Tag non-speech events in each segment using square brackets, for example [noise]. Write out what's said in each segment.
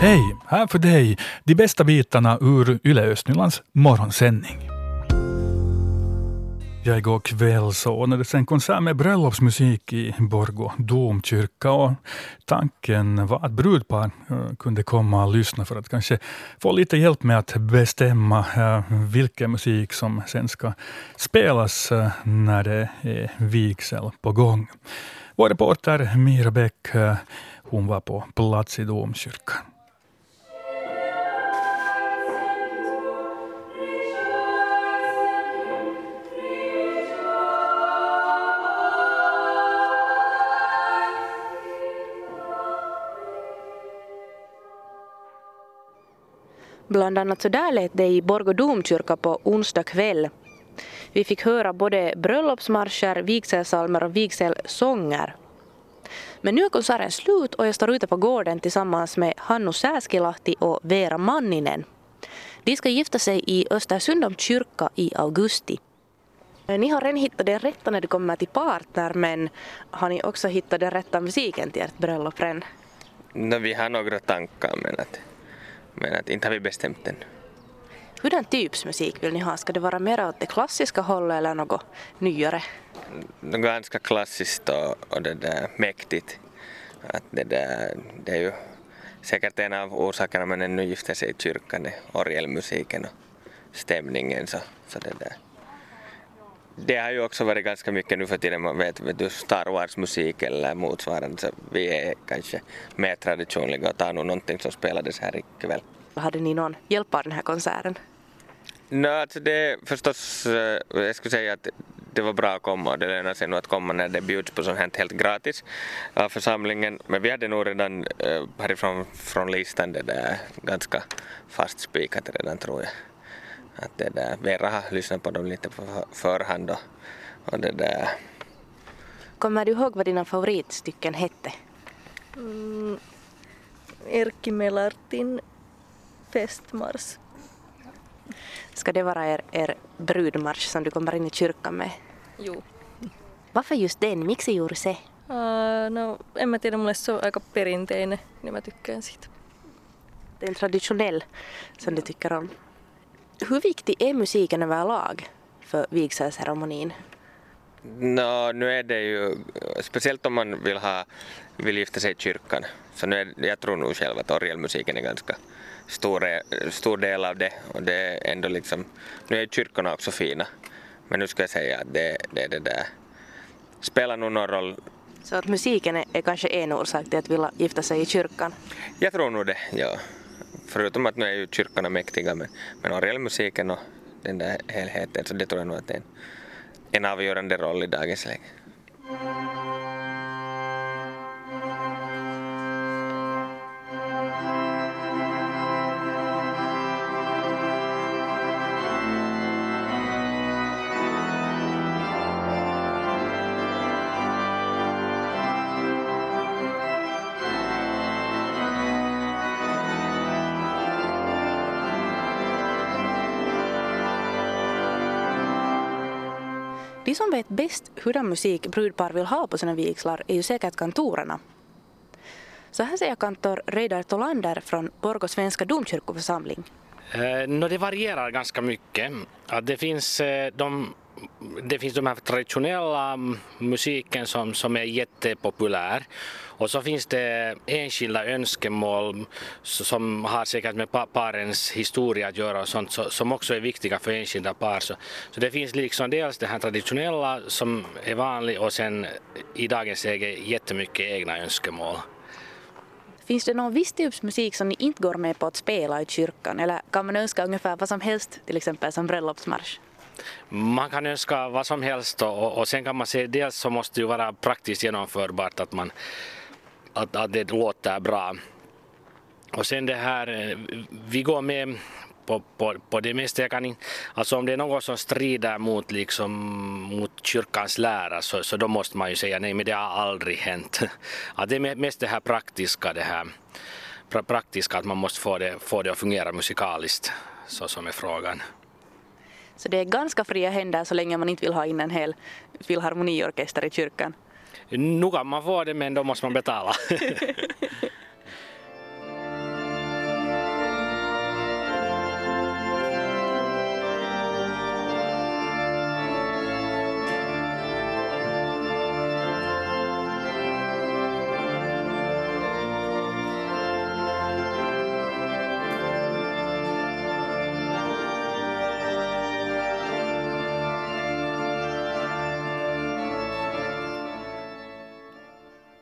Hej! Här för dig de bästa bitarna ur Yle Östnylands morgonsändning. Ja, igår kväll så ordnades en konsert med bröllopsmusik i Borgå domkyrka och tanken var att brudpar eh, kunde komma och lyssna för att kanske få lite hjälp med att bestämma eh, vilken musik som sen ska spelas eh, när det är vigsel på gång. Vår reporter Mira Bäck hon var på plats i domkyrkan. Bland annat så där lät det i Borgå domkyrka på onsdag kväll. Vi fick höra både bröllopsmarscher, vigselsalmer och vigselsånger. Men nu är konserten slut och jag står ute på gården tillsammans med Hannu Sääskilahti och Vera Manninen. De ska gifta sig i Östersundom kyrka i augusti. Ni har redan hittat den rätta när det kommer till partner men har ni också hittat den rätta musiken till ert bröllop redan? No, vi har några tankar men att men att inte har vi bestämt än. Hurdan typs musik vill ni ha? Ska det vara mer åt det klassiska hållet eller något nyare? Ganska klassiskt och, och det där mäktigt. Att det, där, det är ju säkert en av orsakerna man ännu gifter sig i kyrkan, orgelmusiken och stämningen. Så, så det, där. Det har ju också varit ganska mycket nu för tiden, man vet, vet du, Star Wars-musik eller motsvarande, så vi är kanske mer traditionella och tar nog någonting som spelades här ikväll. Hade ni någon hjälp av den här konserten? No, alltså det förstås, eh, jag skulle säga att det var bra att komma och det lönar sig nog att komma när det bjuds på sånt här helt gratis av församlingen. Men vi hade nog redan äh, härifrån från listan det där ganska fast spikat redan tror jag. Att det där, Vera har lyssnat på dem lite på förhand och, och det där. Kommer du ihåg vad dina favoritstycken hette? Mm, Erkki Melartin festmars. Ska det vara er, er brudmarsch som du kommer in i kyrkan med? Jo. Varför just den? Miksi juuri se? Uh, no, en mä tiedä, mulle se on aika perinteinen, niin mä tykkään siitä. Det är en traditionell som du tycker om. Hur viktig är musiken överlag för vigselceremonin? No, nu är det ju, speciellt om man vill, ha, vill gifta sig i kyrkan, så nu är, jag tror nog själv att orgelmusiken är ganska stor, stor del av det och det är ändå liksom, nu är kyrkorna också fina, men nu ska jag säga att det, det, det där spelar nog någon roll. Så att musiken är, är kanske en orsak till att vilja gifta sig i kyrkan? Jag tror nog det, ja. Förutom att nu är ju kyrkorna mäktiga, men, men orgelmusiken och den där helheten, så det tror jag nog att det är en, en avgörande roll i dagens läge. Som vet bäst hurdan musik brudpar vill ha på sina vigslar är ju säkert kantorerna. Så här säger kantor Reidar Tolander från Borgå svenska domkyrkoförsamling. Eh, no, det varierar ganska mycket. Det finns eh, de det finns de här traditionella musiken som, som är jättepopulär och så finns det enskilda önskemål som har säkert med parens historia att göra och sånt som också är viktiga för enskilda par. Så, så det finns liksom dels det här traditionella som är vanligt och sen i dagens läge jättemycket egna önskemål. Finns det någon viss typs musik som ni inte går med på att spela i kyrkan eller kan man önska ungefär vad som helst, till exempel som bröllopsmarsch? Man kan önska vad som helst och, och sen kan man se dels så måste det ju vara praktiskt genomförbart att, man, att, att det låter bra. Och sen det här, eh, vi går med på, på, på det mesta. Jag kan in, alltså om det är något som strider mot, liksom, mot kyrkans lära så, så då måste man ju säga nej, men det har aldrig hänt. [laughs] Ja, det är mest det här praktiska, det här praktiska att man måste få det, få det att fungera musikaliskt, så som är frågan. Så det är ganska fria händer så länge man inte vill ha in en hel filharmoniorkester i kyrkan. Nu kan man få det men då måste man betala. [laughs]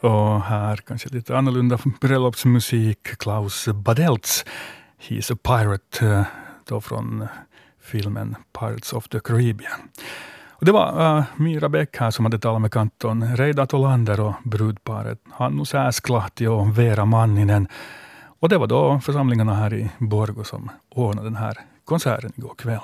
Och här kanske lite annorlunda bröllopsmusik. Klaus Badelts He's a Pirate, eh, då från filmen Pirates of the Caribbean. Och det var eh, uh, Mira Bäck här som hade talat med kanton Reidar Tolander och brudparet Hannu Sääsklahti och Vera Manninen. Och det var då församlingarna här i Borgo som ordnade den här konserten igår kväll.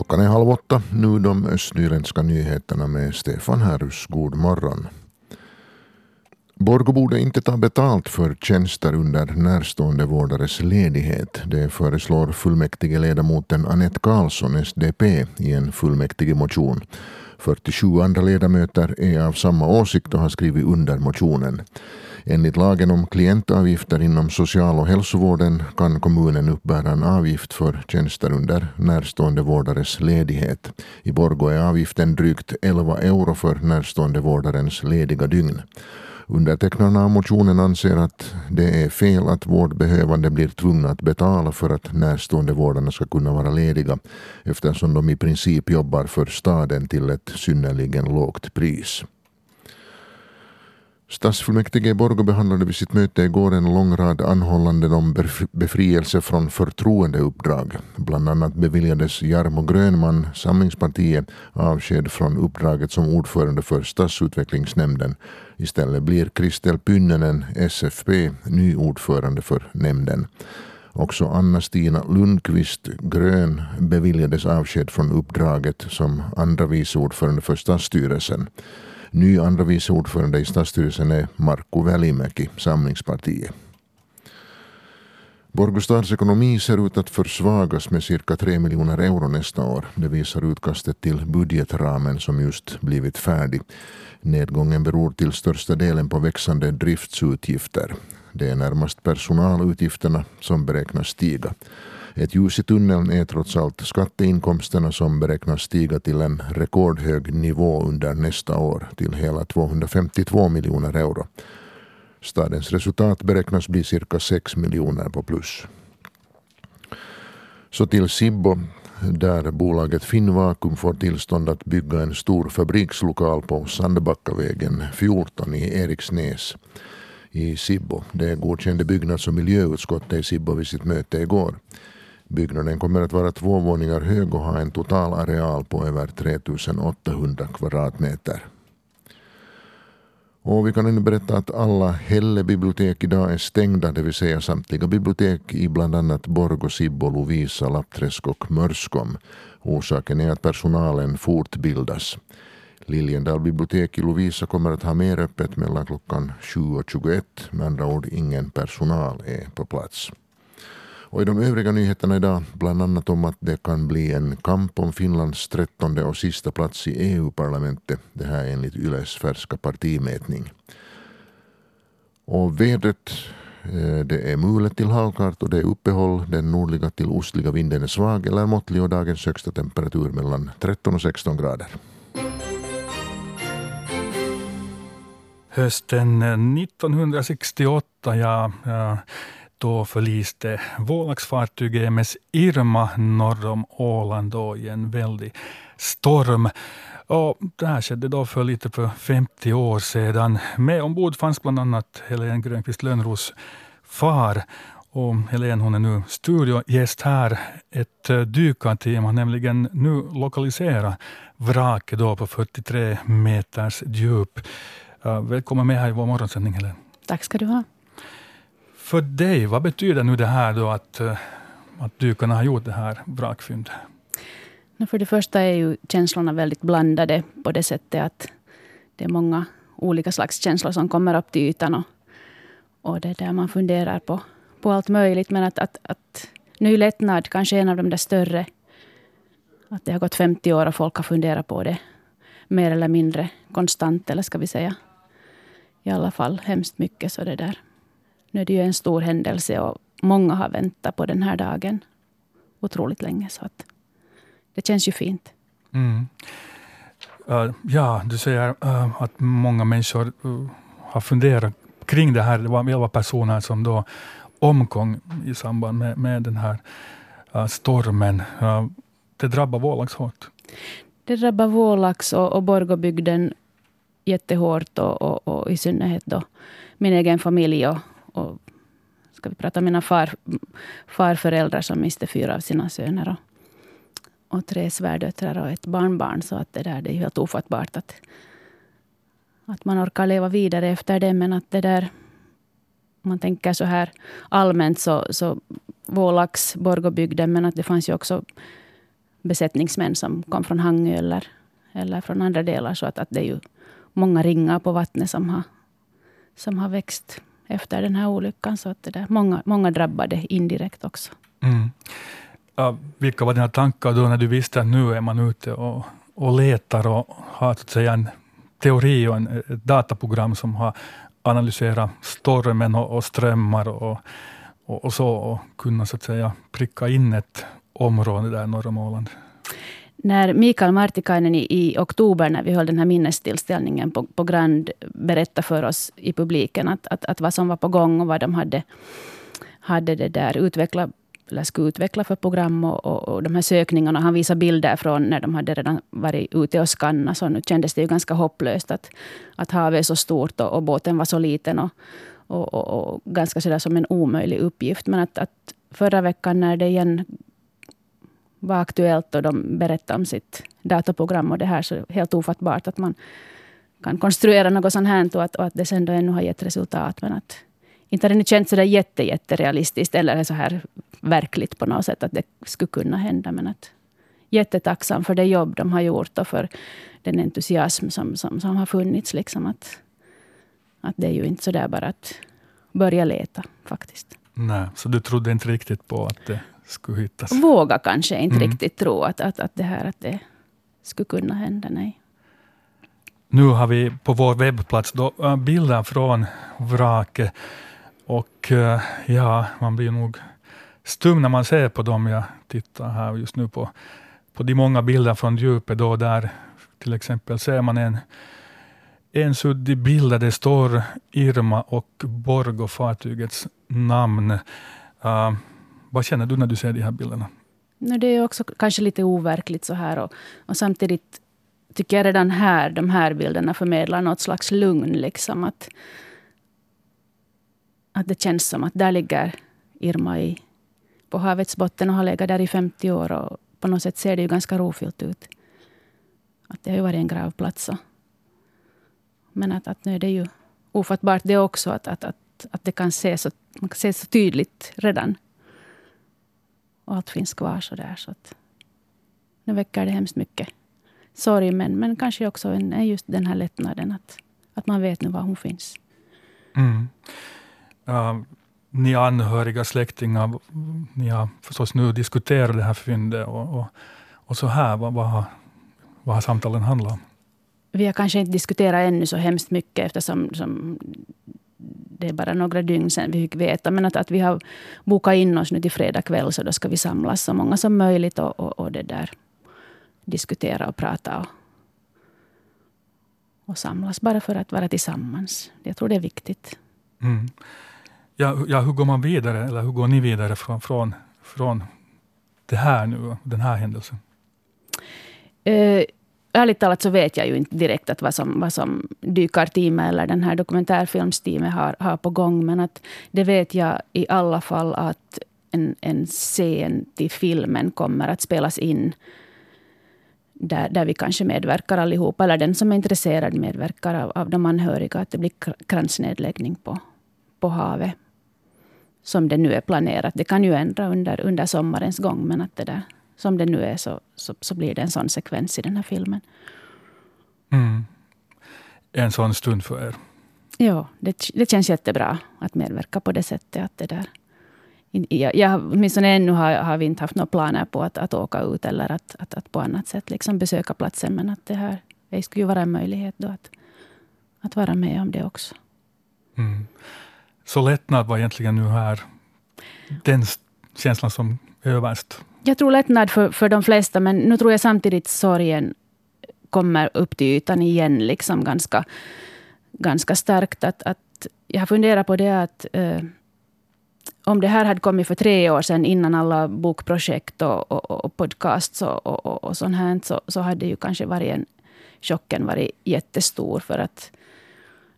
Klockan är halv åtta. Nu de östnyländska nyheterna med Stefan Härus. God morgon. Borgå borde inte ta betalt för tjänster under närstående vårdares ledighet. Det föreslår fullmäktigeledamoten Anette Karlsson, SDP, i en fullmäktigemotion. 47 andra ledamöter är av samma åsikt och har skrivit under motionen. Enligt lagen om klientavgifter inom social och hälsovården kan kommunen uppbära en avgift för tjänster under närstående vårdares ledighet. I Borgå är avgiften drygt 11 euro för närstående vårdarens lediga dygn. Undertecknarna av motionen anser att det är fel att vårdbehövande blir tvungna att betala för att närstående vårdarna ska kunna vara lediga eftersom de i princip jobbar för staden till ett synnerligen lågt pris. Stadsfullmäktige i Borgå behandlade vid sitt möte igår en lång rad anhållanden om befrielse från förtroendeuppdrag. Bland annat beviljades Jarmo Grönman, Samlingspartiet, avsked från uppdraget som ordförande för stadsutvecklingsnämnden. Istället blir Kristel Pynnönen, SFP, ny ordförande för nämnden. Också Anna-Stina Lundqvist Grön beviljades avsked från uppdraget som andra vice ordförande för stadsstyrelsen. Ny andra vice ordförande i stadsstyrelsen är Markku Välimäki, Samlingspartiet. Borgostads ekonomi ser ut att försvagas med cirka 3 miljoner euro nästa år. Det visar utkastet till budgetramen som just blivit färdig. Nedgången beror till största delen på växande driftsutgifter. Det är närmast personalutgifterna som beräknas stiga. Ett ljus i tunneln är trots allt skatteinkomsterna som beräknas stiga till en rekordhög nivå under nästa år till hela 252 miljoner euro. Stadens resultat beräknas bli cirka 6 miljoner på plus. Så till Sibbo där bolaget Finnvakuum får tillstånd att bygga en stor fabrikslokal på Sandbackavägen 14 i Eriksnäs i Sibbo. Det godkände byggnads och miljöutskottet i Sibbo vid sitt möte igår. Byggnaden kommer att vara två våningar hög och ha en total areal på över 3800 kvadratmeter. Och vi kan ännu berätta att alla Hälle-bibliotek idag är stängda, det vill säga samtliga bibliotek i bland annat Borgå, Sibbo, Lovisa, Lappträsk och Mörskom. Orsaken är att personalen fortbildas. Liljendal bibliotek i Lovisa kommer att ha mer öppet mellan klockan 7 och 21. Med andra ord, ingen personal är på plats. Och i de övriga nyheterna idag bland annat om att det kan bli en kamp om Finlands trettonde och sista plats i EU-parlamentet. Det här enligt Yles färska partimätning. Och vädret eh, det är mulet till halkart och det är uppehåll. Den nordliga till ostliga vinden är svag eller måttlig och dagens högsta temperatur mellan 13 och 16 grader. Hösten 1968, ja, ja då förliste vålaxfartyget MS Irma norr om Åland då i en väldig storm. Och det här skedde då för lite för 50 år sedan. Med ombord fanns bland annat Helene Grönqvist Lönnros far. Och Helene hon är nu studiogäst här. Ett eh, dykarteam har nämligen nu lokaliserat vraket då på 43 meters djup. Välkommen med här i vår morgonsändning Helene. Tack ska du ha. För dig, vad betyder nu det här då att, eh, att dykarna har gjort det här vrakfyndet? För det första är ju känslorna väldigt blandade på det sättet att det är många olika slags känslor som kommer upp till ytan. Och, och det där man funderar på, på allt möjligt. Men att, att, att ny lättnad kanske är en av de där större. Att det har gått 50 år och folk har funderat på det mer eller mindre konstant, eller ska vi säga. I alla fall hemskt mycket. så det där. Nu är det ju en stor händelse och många har väntat på den här dagen otroligt länge. Så att det känns ju fint. Mm. Uh, ja, du säger uh, att många människor uh, har funderat kring det här. Det var elva personer som då omkom i samband med, med den här stormen. det drabbar Vålax hårt? Det drabbar Vålax och, och Borgobygden jättehårt och, och, och, i synnerhet då min egen familj. Och, och ska vi prata om mina far, farföräldrar som miste fyra av sina söner. Och, och tre svärdöttrar och ett barnbarn. Så att det, där, det är helt ofattbart att, att man orkar leva vidare efter det. Men att det där, om man tänker så här allmänt så, så Vålax, Borgåbygden, men att det fanns ju också besättningsmän som kom från Hangö eller, eller från andra delar. Så att, att det är ju många ringar på vattnet som har, som har växt efter den här olyckan. Så att det där, många, många drabbade indirekt också. Mm. Ja, vilka var dina tankar då när du visste att nu är man ute och, och letar och har så att säga, en teori och en, ett dataprogram som har analyserat stormen och, och strömmar och, och, och, så och kunna så att säga pricka in ett område där norra Åland? När Mikael Martikainen i, i, oktober, när vi höll den här minnestillställningen på, på Grand, berättade för oss i publiken att, att, att vad som var på gång och vad de hade, hade det där utvecklat eller skulle utveckla för program och, och, och, de här sökningarna. Han visade bilder från när de hade redan varit ute och skannat. Så nu kändes det ju ganska hopplöst att, att havet är så stort och, och båten var så liten. Och, och, och, ganska sådär som en omöjlig uppgift. Men att, att förra veckan när det igen var aktuellt och de berättade om sitt datorprogram och det här, så är helt ofattbart att man kan konstruera något sånt här och att, och att det sen då ännu har gett resultat. Men att inte har det känts sådär jätte, jätterealistiskt eller så här verkligt på något sätt att det skulle kunna hända. Men att jättetacksam för det jobb de har gjort och för den entusiasm som, som, som har funnits. Liksom att, att det är ju inte sådär bara att börja leta faktiskt. Nej, så du trodde inte riktigt på att det skulle hittas? Våga kanske inte mm. riktigt tro att, att, att det här att det skulle kunna hända, nej. Nu har vi på vår webbplats då, äh, bilder från vraket. Och äh, ja, man blir nog stum när man ser på dem. Jag tittar här just nu på, på de många bilder från djupet. Då där till exempel ser man en, en suddig bild där det står Irma och Borgo, fartygets namn. Uh, vad känner du när du ser de här bilderna? Det är också kanske lite overkligt så här. Och, och samtidigt tycker jag redan här, de här bilderna förmedlar något slags lugn. Liksom att, att det känns som att där ligger Irma i, på havets botten och har legat där i 50 år. Och på något sätt ser det ju ganska rofyllt ut. Att det har ju varit en gravplats. Men att, att nu är det ju ofattbart det också. Att, att, att, att det kan ses så, man kan se så tydligt redan. Och allt finns kvar så där. Så att, nu väcker det hemskt mycket sorg. Men, men kanske också en, just den här lättnaden. Att, att man vet nu var hon finns. Mm. Uh, ni anhöriga, släktingar, ni har förstås nu diskuterat det här fyndet. Och, och, och så här, vad, vad, har, vad har samtalen handlat om? Vi har kanske inte diskuterat ännu så hemskt mycket eftersom som det är bara några dygn sedan vi fick veta. Men att, att vi har bokat in oss nu till fredag kväll så då ska vi samlas så många som möjligt och, och, och det där diskutera och prata och, och samlas bara för att vara tillsammans. Jag tror det är viktigt. Mm. Ja, ja, hur går man vidare, eller hur går ni vidare från, från, från det här nu, den här händelsen? Uh, ärligt talat så vet jag ju inte direkt att vad som, vad som dykarteamet eller den här dokumentärfilmsteamet har, har på gång. Men att det vet jag i alla fall att en, en scen till filmen kommer att spelas in där, där vi kanske medverkar allihopa, eller den som är intresserad medverkar av, av de anhöriga, att det blir kransnedläggning på, på havet. Som det nu är planerat. Det kan ju ändra under, under sommarens gång, men att det där, som det nu är så, så, så blir det en sån sekvens i den här filmen. Mm. En sån stund för er. Ja, det, det känns jättebra att medverka på det sättet. Att det där, jag, jag, åtminstone ännu har, har vi inte haft några planer på att, att åka ut eller att, att, att på annat sätt liksom besöka platsen. Men att det här det skulle ju vara en möjlighet då att, att vara med om det också. Mm. Så lättnad var egentligen nu här den känslan som överst? Jag tror lättnad för, för de flesta, men nu tror jag samtidigt sorgen kommer upp till ytan igen liksom ganska, ganska starkt. Att, att jag har funderat på det att eh, om det här hade kommit för tre år sedan, innan alla bokprojekt och, och, och podcasts och, och, och sånt här, så, så hade ju kanske varit en, chocken varit jättestor. För att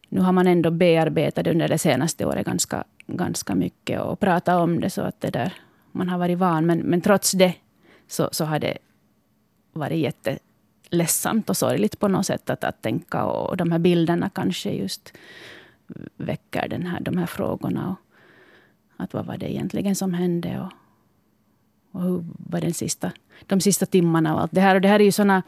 nu har man ändå bearbetat det under det senaste året ganska, ganska mycket och pratat om det, så att det där, man har varit van. Men, men trots det så, så har det varit jätteledsamt och sorgligt på något sätt att, att tänka. Och de här bilderna kanske just väcker den här, de här frågorna. Och att vad var det egentligen som hände? Och, och hur var den sista, de sista timmarna? Och allt det här. Och det här är ju såna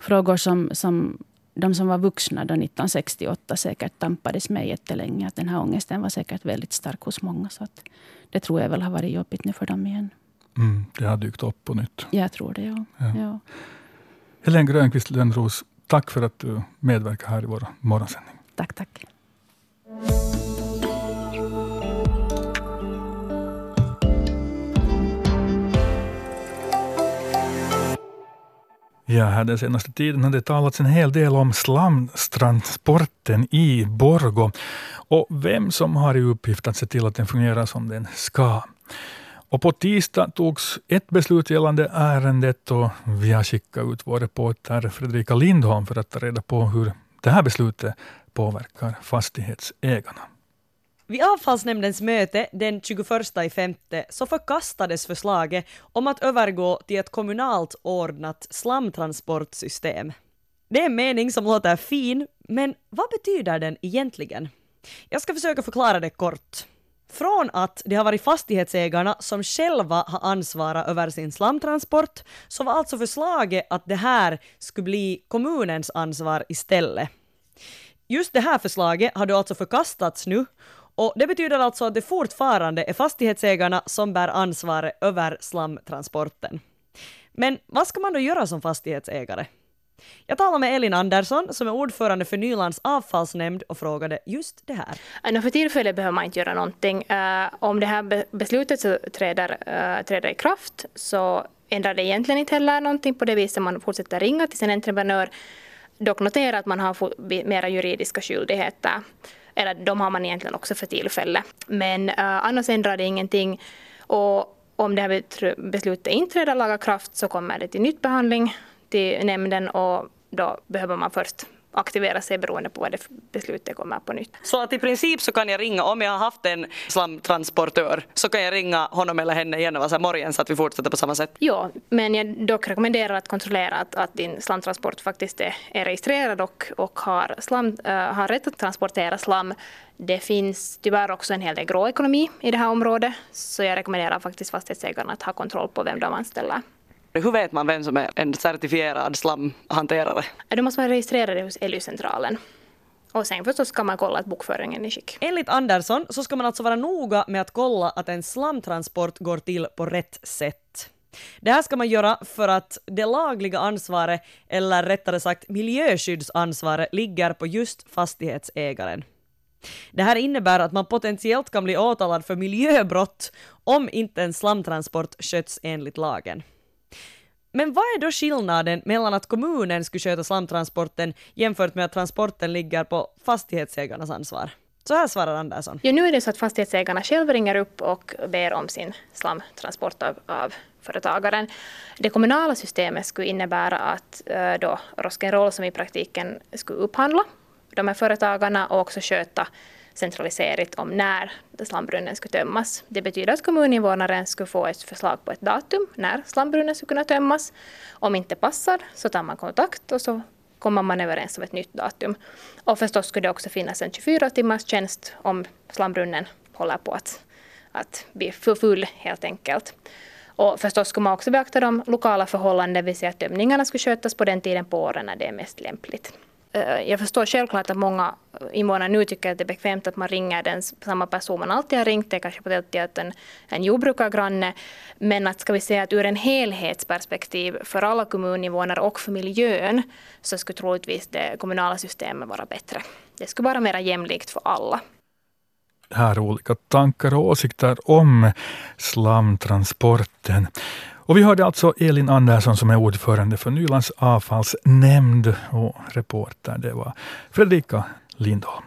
frågor som, som de som var vuxna då 1968 säkert tampades med jättelänge. Att den här ångesten var säkert väldigt stark hos många. Så att det tror jag väl har varit jobbigt nu för dem igen. Mm, det har dykt upp på nytt. Jag tror det, ja. ja. ja. Helene Grönqvist Lönnros, tack för att du medverkar här i vår morgonsändning. Tack, tack. Ja, den senaste tiden har det talats en hel del om slamtransporten i Borgo och vem som har i uppgift att se till att den fungerar som den ska. Och på tisdag togs ett beslut gällande ärendet och vi har skickat ut vår reporter Fredrika Lindholm för att ta reda på hur det här beslutet påverkar fastighetsägarna. Vid avfallsnämndens möte den 21 femte så förkastades förslaget om att övergå till ett kommunalt ordnat slamtransportsystem. Det är en mening som låter fin, men vad betyder den egentligen? Jag ska försöka förklara det kort. Från att det har varit fastighetsägarna som själva har ansvarat över sin slamtransport så var alltså förslaget att det här skulle bli kommunens ansvar istället. Just det här förslaget har då alltså förkastats nu och det betyder alltså att det fortfarande är fastighetsägarna som bär ansvaret över slamtransporten. Men vad ska man då göra som fastighetsägare? Jag talade med Elin Andersson som är ordförande för Nylands avfallsnämnd och frågade just det här. Äh, för tillfället behöver man inte göra någonting. Äh, om det här beslutet så träder, äh, träder i kraft så ändrar det egentligen inte heller någonting på det viset man fortsätter ringa till sin entreprenör. Dock notera att man har mera juridiska skyldigheter. Eller de har man egentligen också för tillfället. Men uh, annars ändrar det ingenting. Och om det här beslutet inte träder laga kraft så kommer det till nytt behandling till nämnden och då behöver man först aktivera sig beroende på vad det beslutet kommer på nytt. Så att i princip så kan jag ringa, om jag har haft en slamtransportör, så kan jag ringa honom eller henne igen och vara morgon så att vi fortsätter på samma sätt? Ja, men jag dock rekommenderar att kontrollera att, att din slamtransport faktiskt är, är registrerad och, och har, slam, äh, har rätt att transportera slam. Det finns tyvärr också en hel del grå ekonomi i det här området, så jag rekommenderar faktiskt fastighetsägarna att ha kontroll på vem de anställer. Hur vet man vem som är en certifierad slamhanterare? De måste vara registrerade hos LU-centralen. Och sen förstås ska man kolla att bokföringen är i skick. Enligt Andersson så ska man alltså vara noga med att kolla att en slamtransport går till på rätt sätt. Det här ska man göra för att det lagliga ansvaret, eller rättare sagt miljöskyddsansvaret, ligger på just fastighetsägaren. Det här innebär att man potentiellt kan bli åtalad för miljöbrott om inte en slamtransport sköts enligt lagen. Men vad är då skillnaden mellan att kommunen skulle sköta slamtransporten jämfört med att transporten ligger på fastighetsägarnas ansvar? Så här svarar Andersson. Ja, nu är det så att fastighetsägarna själva ringer upp och ber om sin slamtransport av, av företagaren. Det kommunala systemet skulle innebära att äh, då Rock'n'Roll som i praktiken skulle upphandla de här företagarna och också sköta centraliserat om när slambrunnen skulle tömmas. Det betyder att kommuninvånaren skulle få ett förslag på ett datum när slambrunnen skulle kunna tömmas. Om inte passar så tar man kontakt och så kommer man överens om ett nytt datum. Och förstås skulle det också finnas en 24 timmars tjänst om slambrunnen håller på att, att bli för full helt enkelt. Och förstås skulle man också beakta de lokala förhållandena, det vill säga att tömningarna skulle skötas på den tiden på året när det är mest lämpligt. Eh, jag förstår självklart att många invånare nu tycker att det är bekvämt att man ringer den samma person man alltid har ringt, det är kanske på det att en, en jordbrukargranne. Men att ska vi säga att ur en helhetsperspektiv för alla kommuninvånare och för miljön så skulle troligtvis det kommunala systemet vara bättre. Det skulle vara mer jämlikt för alla här olika tankar och åsikter om slamtransporten. Och vi hörde alltså Elin Andersson som är ordförande för Nylands avfallsnämnd och reporter det var Fredrika Lindholm.